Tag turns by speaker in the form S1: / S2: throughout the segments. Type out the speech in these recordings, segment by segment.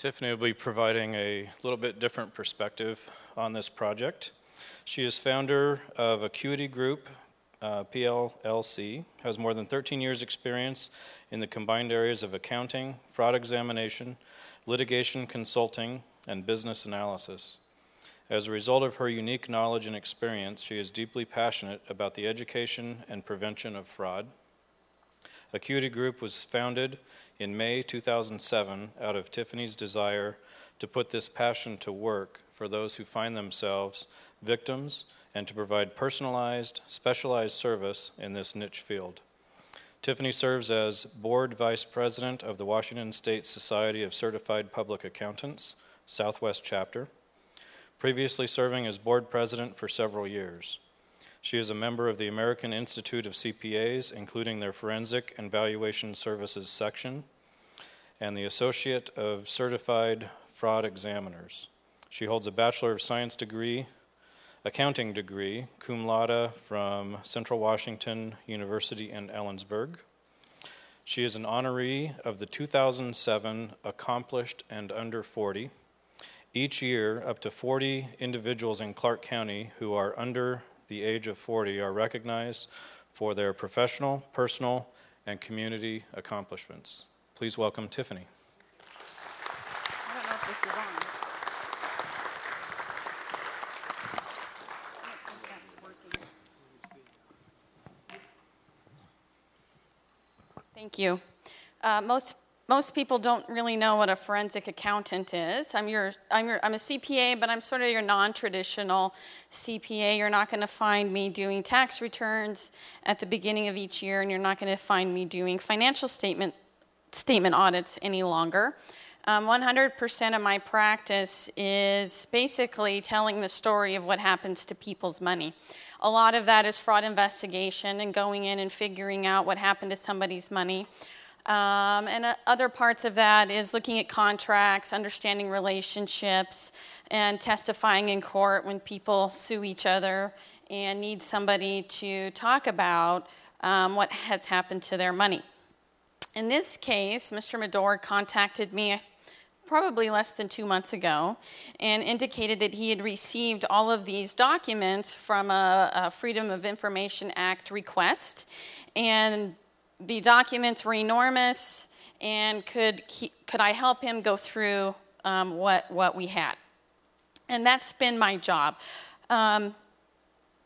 S1: Tiffany will be providing a little bit different perspective on this project. She is founder of Acuity Group, uh, PLLC, has more than 13 years' experience in the combined areas of accounting, fraud examination, litigation consulting, and business analysis. As a result of her unique knowledge and experience, she is deeply passionate about the education and prevention of fraud. Acuity Group was founded in May 2007 out of Tiffany's desire to put this passion to work for those who find themselves victims and to provide personalized, specialized service in this niche field. Tiffany serves as board vice president of the Washington State Society of Certified Public Accountants, Southwest Chapter, previously serving as board president for several years. She is a member of the American Institute of CPAs, including their Forensic and Valuation Services section, and the Associate of Certified Fraud Examiners. She holds a Bachelor of Science degree, accounting degree, cum laude from Central Washington University in Ellensburg. She is an honoree of the 2007 Accomplished and Under 40. Each year, up to 40 individuals in Clark County who are under the age of 40 are recognized for their professional, personal, and community accomplishments. Please welcome Tiffany.
S2: Thank you. Uh, most most people don't really know what a forensic accountant is. I'm, your, I'm, your, I'm a CPA, but I'm sort of your non traditional CPA. You're not going to find me doing tax returns at the beginning of each year, and you're not going to find me doing financial statement, statement audits any longer. Um, 100% of my practice is basically telling the story of what happens to people's money. A lot of that is fraud investigation and going in and figuring out what happened to somebody's money. Um, and uh, other parts of that is looking at contracts, understanding relationships, and testifying in court when people sue each other and need somebody to talk about um, what has happened to their money. In this case, Mr. Madore contacted me probably less than two months ago and indicated that he had received all of these documents from a, a Freedom of Information Act request and the documents were enormous, and could, he, could I help him go through um, what, what we had? And that's been my job. Um,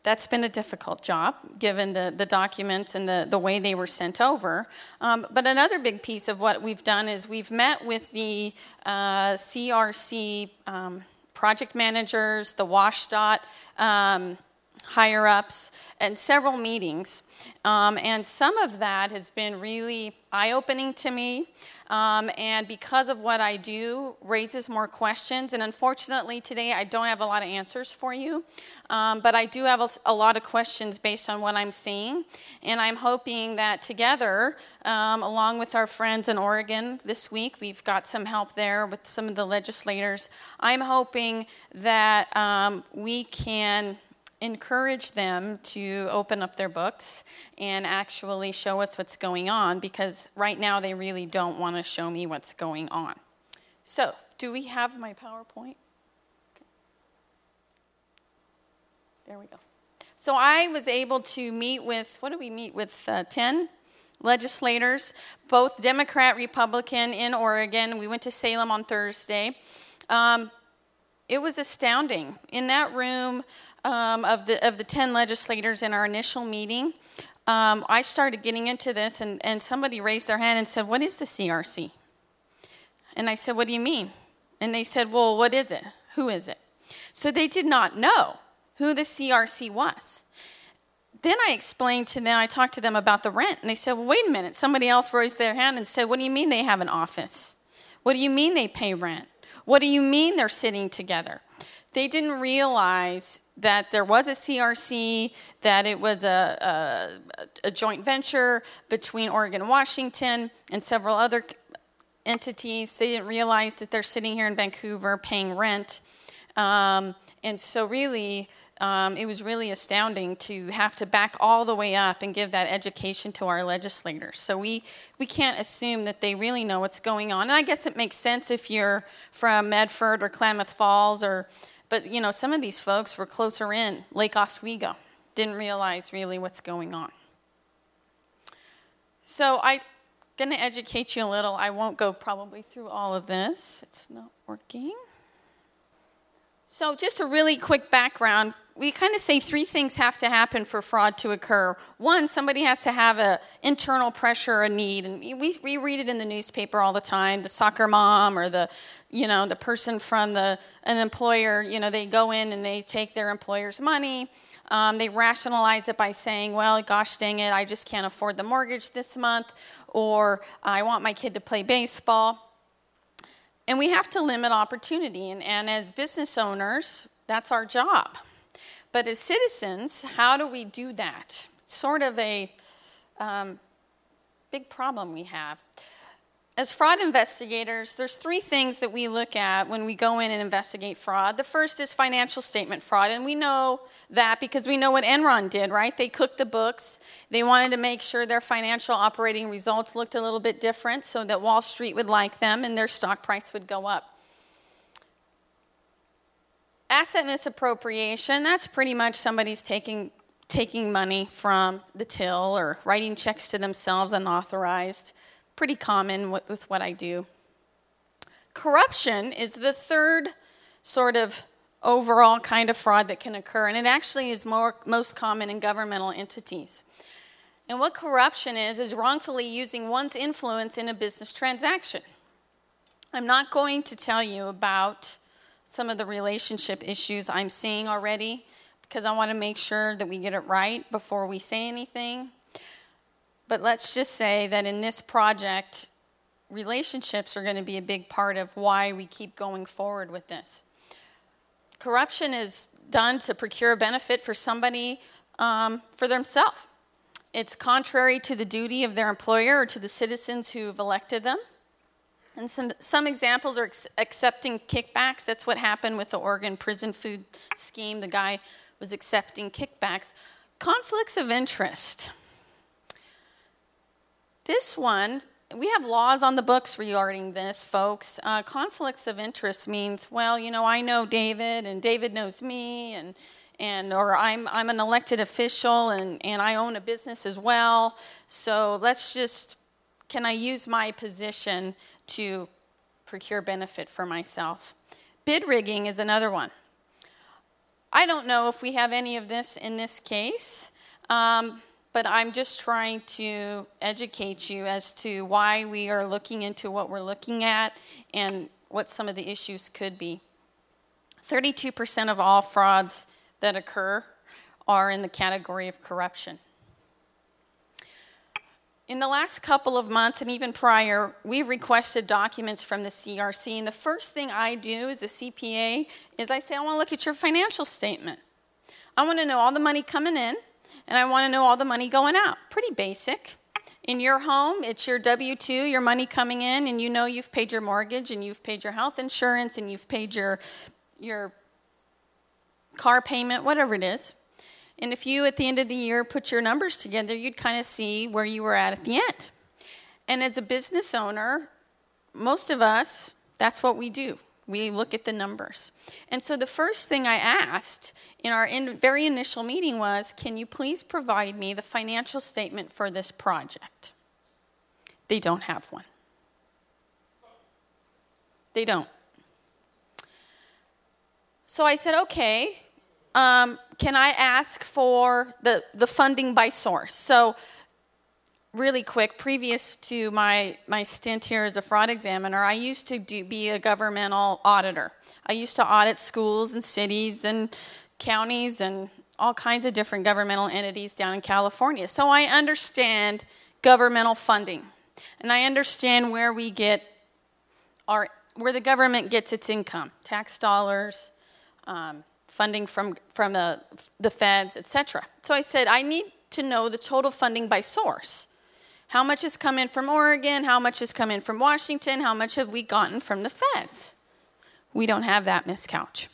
S2: that's been a difficult job given the, the documents and the, the way they were sent over. Um, but another big piece of what we've done is we've met with the uh, CRC um, project managers, the WSDOT um, higher ups, and several meetings um, and some of that has been really eye opening to me. Um, and because of what I do, raises more questions. And unfortunately, today I don't have a lot of answers for you, um, but I do have a, a, lot of questions based on what I'm seeing. And I'm hoping that together, um, along with our friends in Oregon this week, we've got some help there with some of the legislators. I'm hoping that um, we can encourage them to open up their books and actually show us what's going on because right now they really don't want to show me what's going on. So, do we have my PowerPoint? Okay. There we go. So, I was able to meet with, what do we meet with? Uh, 10 legislators, both Democrat, Republican in Oregon. We went to Salem on Thursday. Um, it was astounding. In that room, um, of, the, of the 10 legislators in our initial meeting, um, I started getting into this, and, and somebody raised their hand and said, What is the CRC? And I said, What do you mean? And they said, Well, what is it? Who is it? So they did not know who the CRC was. Then I explained to them, I talked to them about the rent, and they said, Well, wait a minute. Somebody else raised their hand and said, What do you mean they have an office? What do you mean they pay rent? What do you mean they're sitting together? They didn't realize that there was a CRC, that it was a, a, a joint venture between Oregon and Washington and several other entities. They didn't realize that they're sitting here in Vancouver paying rent. Um, and so, really, um, it was really astounding to have to back all the way up and give that education to our legislators. So we, we can't assume that they really know what's going on. And I guess it makes sense if you're from Medford or Klamath Falls or, but you know, some of these folks were closer in, Lake Oswego, didn't realize really what's going on. So I'm going to educate you a little. I won't go probably through all of this. It's not working. So, just a really quick background we kind of say three things have to happen for fraud to occur. One, somebody has to have an internal pressure or a need, and we, we read it in the newspaper all the time. The soccer mom or the, you know, the person from the an employer, you know, they go in and they take their employer's money. Um, they rationalize it by saying, "Well, gosh dang it, I just can't afford the mortgage this month," or "I want my kid to play baseball." And we have to limit opportunity, and, and as business owners, that's our job. But as citizens, how do we do that? It's sort of a um, big problem we have. As fraud investigators, there's three things that we look at when we go in and investigate fraud. The first is financial statement fraud, and we know that because we know what Enron did, right? They cooked the books. They wanted to make sure their financial operating results looked a little bit different so that Wall Street would like them and their stock price would go up. Asset misappropriation, that's pretty much somebody's taking, taking money from the till or writing checks to themselves unauthorized. Pretty common with, with what I do. Corruption is the third sort of overall kind of fraud that can occur, and it actually is more, most common in governmental entities. And what corruption is, is wrongfully using one's influence in a business transaction. I'm not going to tell you about some of the relationship issues I'm seeing already because I want to make sure that we get it right before we say anything. But let's just say that in this project, relationships are going to be a big part of why we keep going forward with this. Corruption is done to procure a benefit for somebody um, for themselves. It's contrary to the duty of their employer or to the citizens who have elected them. And some, some examples are ex- accepting kickbacks. That's what happened with the Oregon prison food scheme. The guy was accepting kickbacks. Conflicts of interest. This one, we have laws on the books regarding this, folks. Uh, conflicts of interest means, well, you know, I know David, and David knows me, and and or I'm I'm an elected official, and and I own a business as well. So let's just, can I use my position to procure benefit for myself. Bid rigging is another one. I don't know if we have any of this in this case, um, but I'm just trying to educate you as to why we are looking into what we're looking at and what some of the issues could be. 32% of all frauds that occur are in the category of corruption. In the last couple of months and even prior, we've requested documents from the CRC. And the first thing I do as a CPA is I say, I want to look at your financial statement. I want to know all the money coming in, and I want to know all the money going out. Pretty basic. In your home, it's your W 2, your money coming in, and you know you've paid your mortgage, and you've paid your health insurance, and you've paid your, your car payment, whatever it is. And if you, at the end of the year, put your numbers together, you'd kind of see where you were at at the end. And as a business owner, most of us, that's what we do. We look at the numbers. And so the first thing I asked in our in very initial meeting was Can you please provide me the financial statement for this project? They don't have one. They don't. So I said, Okay, um, can I ask for the, the funding by source? So, really quick, previous to my, my stint here as a fraud examiner, I used to do, be a governmental auditor. I used to audit schools and cities and counties and all kinds of different governmental entities down in California. So I understand governmental funding. And I understand where we get our, where the government gets its income, tax dollars, um, funding from, from the, the feds, etc. So I said, I need to know the total funding by source. How much has come in from Oregon? How much has come in from Washington? How much have we gotten from the feds? We don't have that, Miss Couch.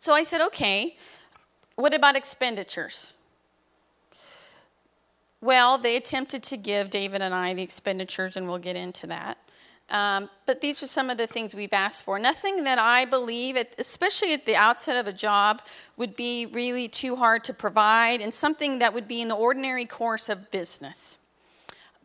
S2: So I said, okay, what about expenditures? Well, they attempted to give David and I the expenditures, and we'll get into that. Um, but these are some of the things we've asked for. Nothing that I believe, especially at the outset of a job, would be really too hard to provide, and something that would be in the ordinary course of business.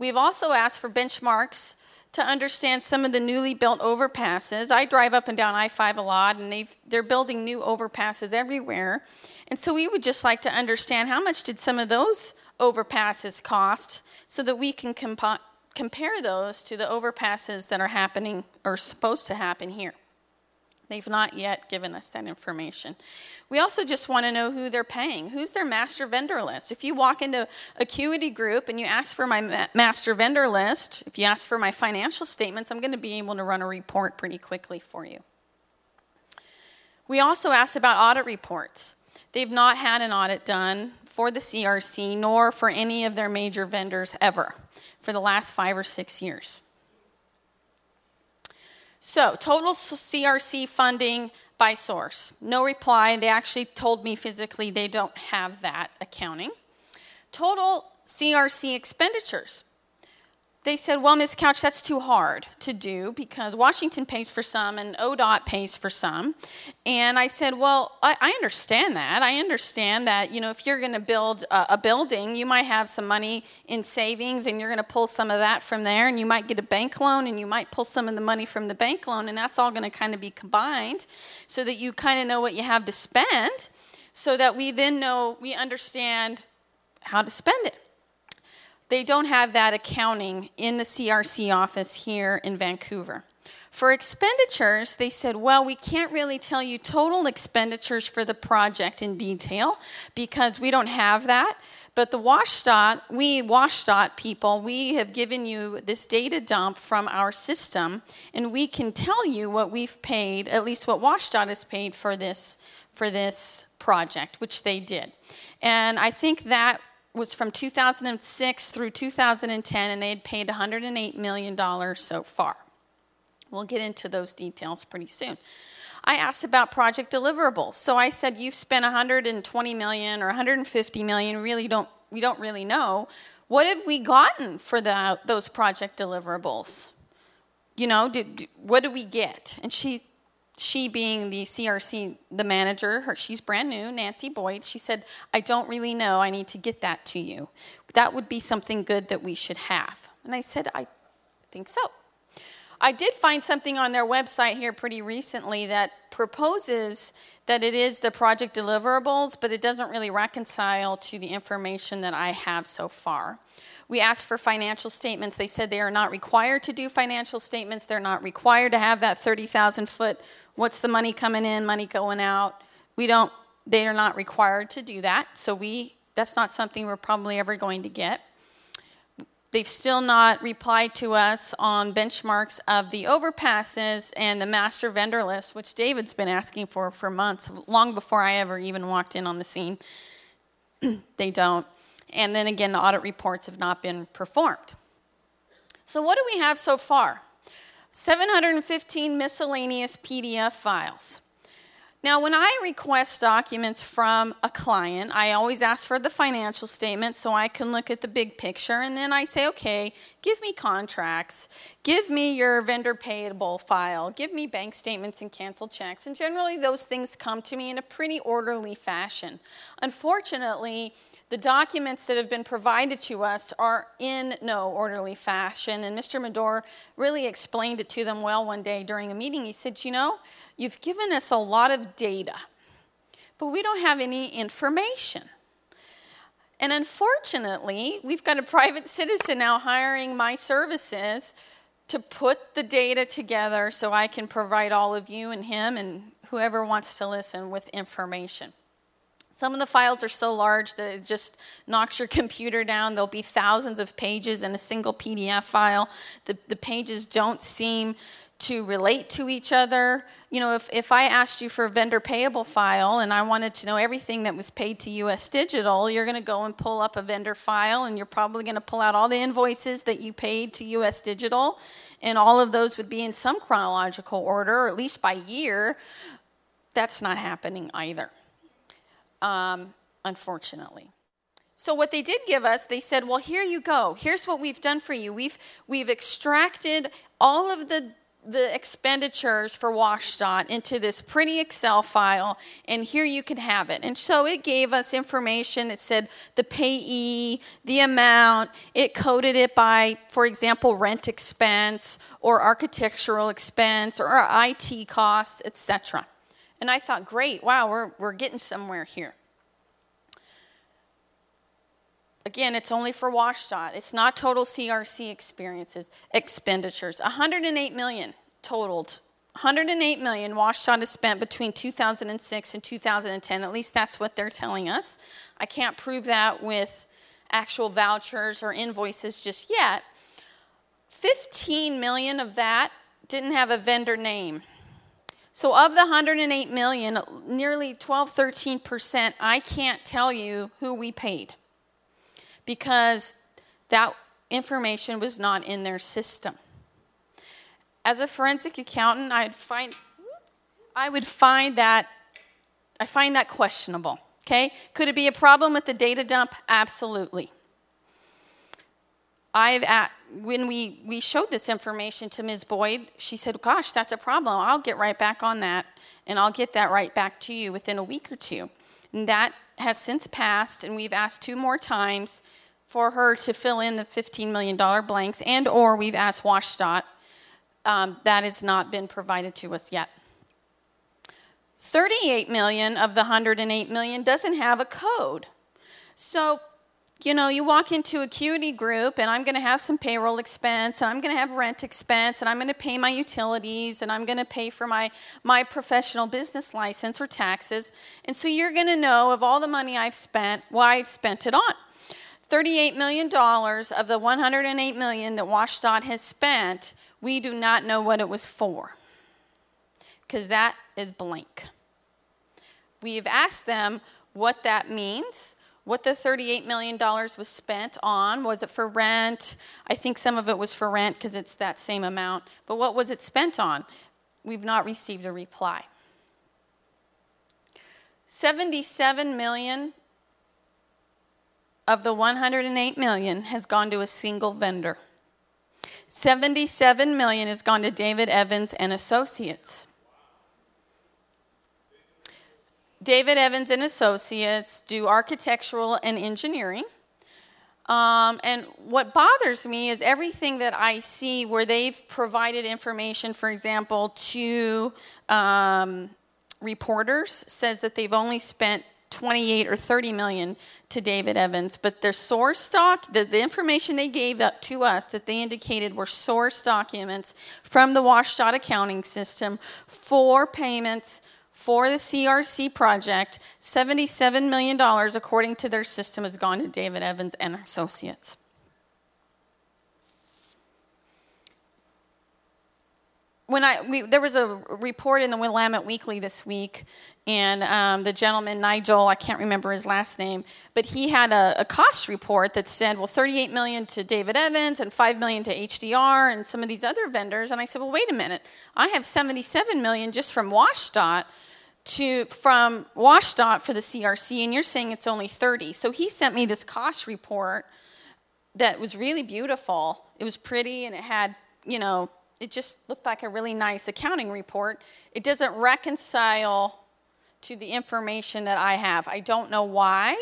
S2: We've also asked for benchmarks to understand some of the newly built overpasses. I drive up and down I 5 a lot, and they've, they're building new overpasses everywhere. And so we would just like to understand how much did some of those overpasses cost so that we can comp- compare those to the overpasses that are happening or supposed to happen here. They've not yet given us that information. We also just want to know who they're paying. Who's their master vendor list? If you walk into Acuity Group and you ask for my master vendor list, if you ask for my financial statements, I'm going to be able to run a report pretty quickly for you. We also asked about audit reports. They've not had an audit done for the CRC nor for any of their major vendors ever for the last five or six years. So, total CRC funding by source. No reply. They actually told me physically they don't have that accounting. Total CRC expenditures they said, Well, Ms. Couch, that's too hard to do because Washington pays for some and ODOT pays for some. And I said, Well, I, I understand that. I understand that, you know, if you're going to build a, a, building, you might have some money in savings and you're going to pull some of that from there and you might get a bank loan and you might pull some of the money from the bank loan and that's all going to kind of be combined so that you kind of know what you have to spend so that we then know, we understand how to spend it. They don't have that accounting in the CRC office here in Vancouver. For expenditures, they said, well, we can't really tell you total expenditures for the project in detail because we don't have that. But the WSDOT, we WSDOT people, we have given you this data dump from our system, and we can tell you what we've paid, at least what WSDOT has paid for this for this project, which they did. And I think that was from 2006 through 2010, and they had paid $108 million so far. We'll get into those details pretty soon. I asked about project deliverables. So I said, You've spent 120 million or 150 million, really don't, we don't really know. What have we gotten for the, those project deliverables? You know, did, what did we get? And she she being the CRC, the manager, her, she's brand new, Nancy Boyd, she said, I don't really know. I need to get that to you. That would be something good that we should have. And I said, I think so. I did find something on their website here pretty recently that proposes that it is the project deliverables, but it doesn't really reconcile to the information that I have so far. We asked for financial statements. They said they are not required to do financial statements. They're not required to have that 30,000 foot What's the money coming in, money going out? We don't, they are not required to do that. So we, that's not something we're probably ever going to get. They've still not replied to us on benchmarks of the overpasses and the master vendor list, which David's been asking for for months, long before I ever even walked in on the scene. they don't. And then again, the audit reports have not been performed. So, what do we have so far? 715 miscellaneous PDF files. Now, when I request documents from a client, I always ask for the financial statement so I can look at the big picture. And then I say, okay, give me contracts, give me your vendor payable file, give me bank statements and canceled checks. And generally, those things come to me in a pretty orderly fashion. Unfortunately, the documents that have been provided to us are in no orderly fashion. And Mr. Madore really explained it to them well one day during a meeting. He said, You know, you've given us a lot of data, but we don't have any information. And unfortunately, we've got a private citizen now hiring my services to put the data together so I can provide all of you and him and whoever wants to listen with information. Some of the files are so large that it just knocks your computer down. There'll be thousands of pages in a single PDF file. The, the pages don't seem to relate to each other. You know, if, if I asked you for a vendor payable file and I wanted to know everything that was paid to US Digital, you're going to go and pull up a vendor file and you're probably going to pull out all the invoices that you paid to US Digital. And all of those would be in some chronological order, or at least by year. That's not happening either. Um, unfortunately. So what they did give us, they said, "Well, here you go. Here's what we've done for you. We've we've extracted all of the the expenditures for WashDOT into this pretty Excel file, and here you can have it. And so it gave us information. It said the payee, the amount. It coded it by, for example, rent expense or architectural expense or IT costs, etc. And I thought, great, wow, we're, we're getting somewhere here. Again, it's only for WashDOT. It's not total CRC experiences expenditures. 108 million totaled. 108 million WashDOT has spent between 2006 and 2010. At least that's what they're telling us. I can't prove that with actual vouchers or invoices just yet. 15 million of that didn't have a vendor name. So of the 108 million, nearly 12, 13%, I can't tell you who we paid because that information was not in their system. As a forensic accountant, I'd find I would find that I find that questionable. Okay? Could it be a problem with the data dump? Absolutely. I've at, when we, we showed this information to Ms. Boyd, she said, Gosh, that's a problem. I'll get right back on that and I'll get that right back to you within a week or two. And that has since passed, and we've asked two more times for her to fill in the $15 million blanks, and or we've asked WSDOT. Um, that has not been provided to us yet. 38 million of the 108 million doesn't have a code. So, you know, you walk into a Acuity Group and I'm going to have some payroll expense and I'm going to have rent expense and I'm going to pay my utilities and I'm going to pay for my, my professional business license or taxes. And so you're going to know of all the money I've spent, why I've spent it on. $38 million of the 108 million that WSDOT has spent, we do not know what it was for because that is blank. We've asked them what that means, what the $38 million was spent on. Was it for rent? I think some of it was for rent because it's that same amount. But what was it spent on? We've not received a reply. 77 million of the 108 million has gone to a single vendor. 77 million has gone to David Evans and Associates. David Evans and Associates do architectural and engineering. Um, and what bothers me is everything that I see where they've provided information, for example, to um, reporters, says that they've only spent 28 or 30 million to David Evans, but their source doc, the, the information they gave up to us that they indicated were source documents from the WSDOT accounting system for payments for the CRC project. $77 million, according to their system, has gone to David Evans and Associates. when I we, there was a report in the Willamette Weekly this week, and um, the gentleman Nigel, I can't remember his last name, but he had a, a, cost report that said, well, 38 million to David Evans and 5 million to HDR and some of these other vendors. And I said, well, wait a minute, I have 77 million just from WSDOT to from WSDOT for the CRC, and you're saying it's only 30. So he sent me this cost report that was really beautiful. It was pretty, and it had you know it just looked like a really nice accounting report. It doesn't reconcile to the information that I have. I don't know why,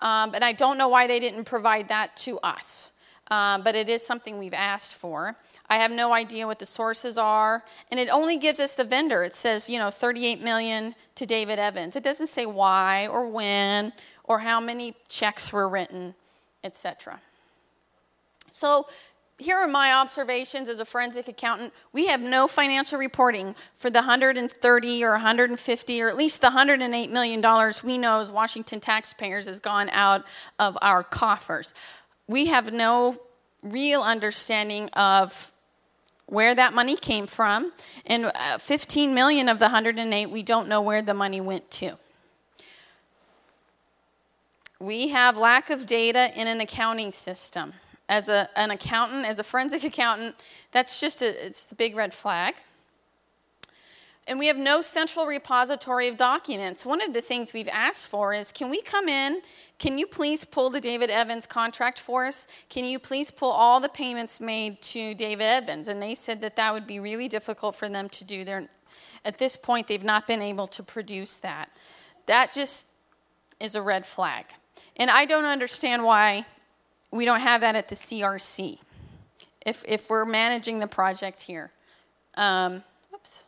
S2: um, and I don't know why they didn't provide that to us. Um, but it is something we've asked for. I have no idea what the sources are, and it only gives us the vendor. It says, you know, 38 million to David Evans. It doesn't say why or when or how many checks were written, etc. So here are my observations as a forensic accountant. We have no financial reporting for the 130 or 150 or at least the 108 million dollars we know as Washington taxpayers has gone out of our coffers. We have no real understanding of where that money came from, and uh, 15 million of the 108 we don't know where the money went to. We have lack of data in an accounting system as a, an accountant, as a forensic accountant, that's just a, it's a big red flag. And we have no central repository of documents. One of the things we've asked for is can we come in? Can you please pull the David Evans contract for us? Can you please pull all the payments made to David Evans? And they said that that would be really difficult for them to do. They're, at this point, they've not been able to produce that. That just is a red flag. And I don't understand why we don't have that at the CRC if, if we're managing the project here. Um, whoops.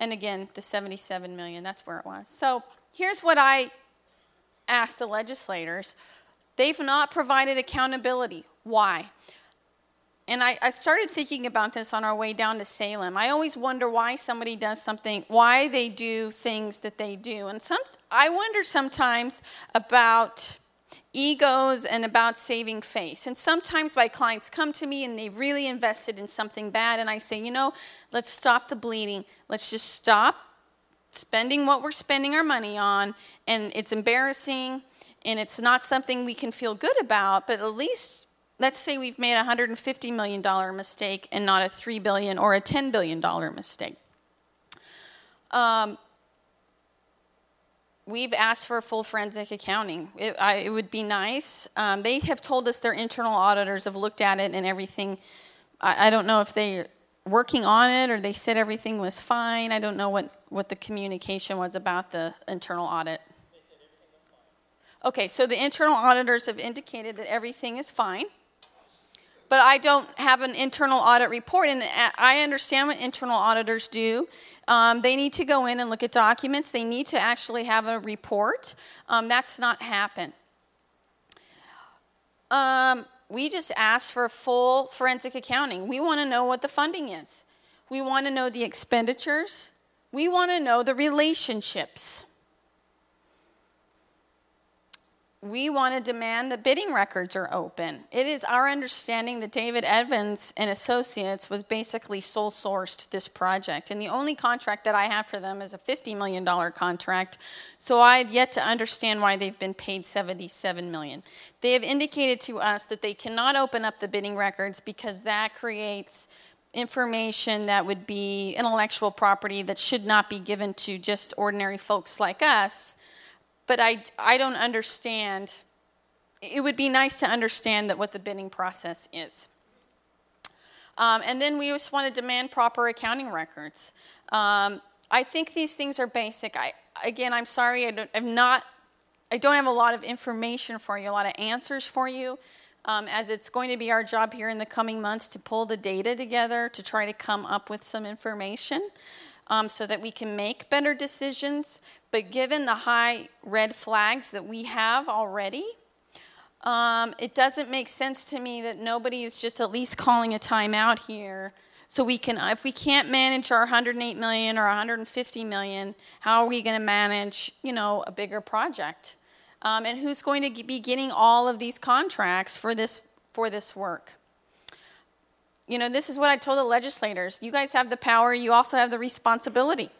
S2: And again, the 77 million, that's where it was. So here's what I asked the legislators. They've not provided accountability. Why? And I, I, started thinking about this on our way down to Salem. I always wonder why somebody does something, why they do things that they do. And some, I wonder sometimes about egos and about saving face. And sometimes my clients come to me and they've really invested in something bad, and I say, you know, let's stop the bleeding. Let's just stop spending what we're spending our money on. And it's embarrassing and it's not something we can feel good about, but at least let's say we've made a $150 million mistake and not a 3 billion or a $10 billion mistake. Um, we've asked for full forensic accounting. It, I, it would be nice. Um, they have told us their internal auditors have looked at it and everything. I, I don't know if they're working on it or they said everything was fine. I don't know what, what the communication was about the internal audit. Okay, so the internal auditors have indicated that everything is fine. But I don't have an internal audit report, and I understand what internal auditors do. Um, they need to go in and look at documents. They need to actually have a report. Um, that's not happened. Um, we just ask for full forensic accounting. We want to know what the funding is. We want to know the expenditures. We want to know the relationships. We want to demand the bidding records are open. It is our understanding that David Evans and Associates was basically sole sourced this project. And the only contract that I have for them is a $50 million contract. So I've yet to understand why they've been paid 77 million. They have indicated to us that they cannot open up the bidding records because that creates information that would be intellectual property that should not be given to just ordinary folks like us but I, I don't understand. It would be nice to understand that what the bidding process is. Um, and then we just want to demand proper accounting records. Um, I think these things are basic. I, again, I'm sorry, I don't, I'm not, I don't have a lot of information for you, a lot of answers for you, um, as it's going to be our job here in the coming months to pull the data together to try to come up with some information um, so that we can make better decisions. But given the high red flags that we have already, um, it doesn't make sense to me that nobody is just at least calling a timeout here. So we can, if we can't manage our 108 million or 150 million, how are we going to manage, you know, a bigger project? Um, and who's going to be getting all of these contracts for this for this work? You know, this is what I told the legislators. You guys have the power, you also have the responsibility.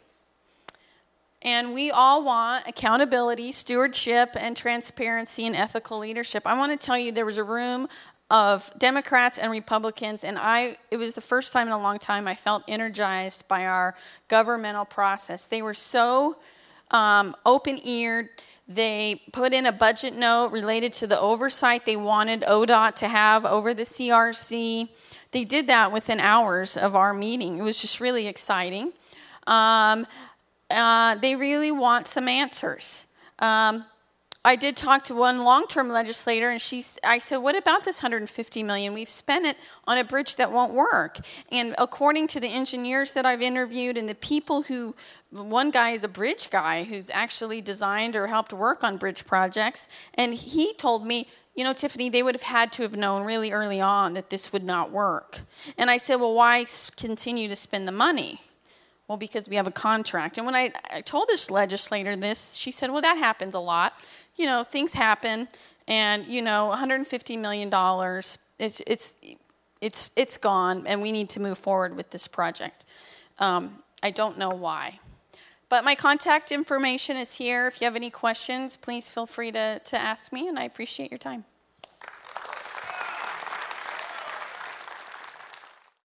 S2: And we all want accountability, stewardship, and transparency and ethical leadership. I want to tell you there was a room of Democrats and Republicans, and I it was the first time in a long time I felt energized by our governmental process. They were so um, open eared. They put in a budget note related to the oversight they wanted ODOT to have over the CRC. They did that within hours of our meeting. It was just really exciting. Um, uh, they really want some answers. Um, I did talk to one long-term legislator, and she, I said, "What about this 150 million? We've spent it on a bridge that won't work." And according to the engineers that I've interviewed, and the people who, one guy is a bridge guy who's actually designed or helped work on bridge projects, and he told me, you know, Tiffany, they would have had to have known really early on that this would not work. And I said, "Well, why continue to spend the money?" Well, because we have a contract. And when I, I told this legislator this, she said, Well, that happens a lot. You know, things happen, and, you know, $150 million, it's, it's, it's, it's gone, and we need to move forward with this project. Um, I don't know why. But my contact information is here. If you have any questions, please feel free to, to ask me, and I appreciate your time.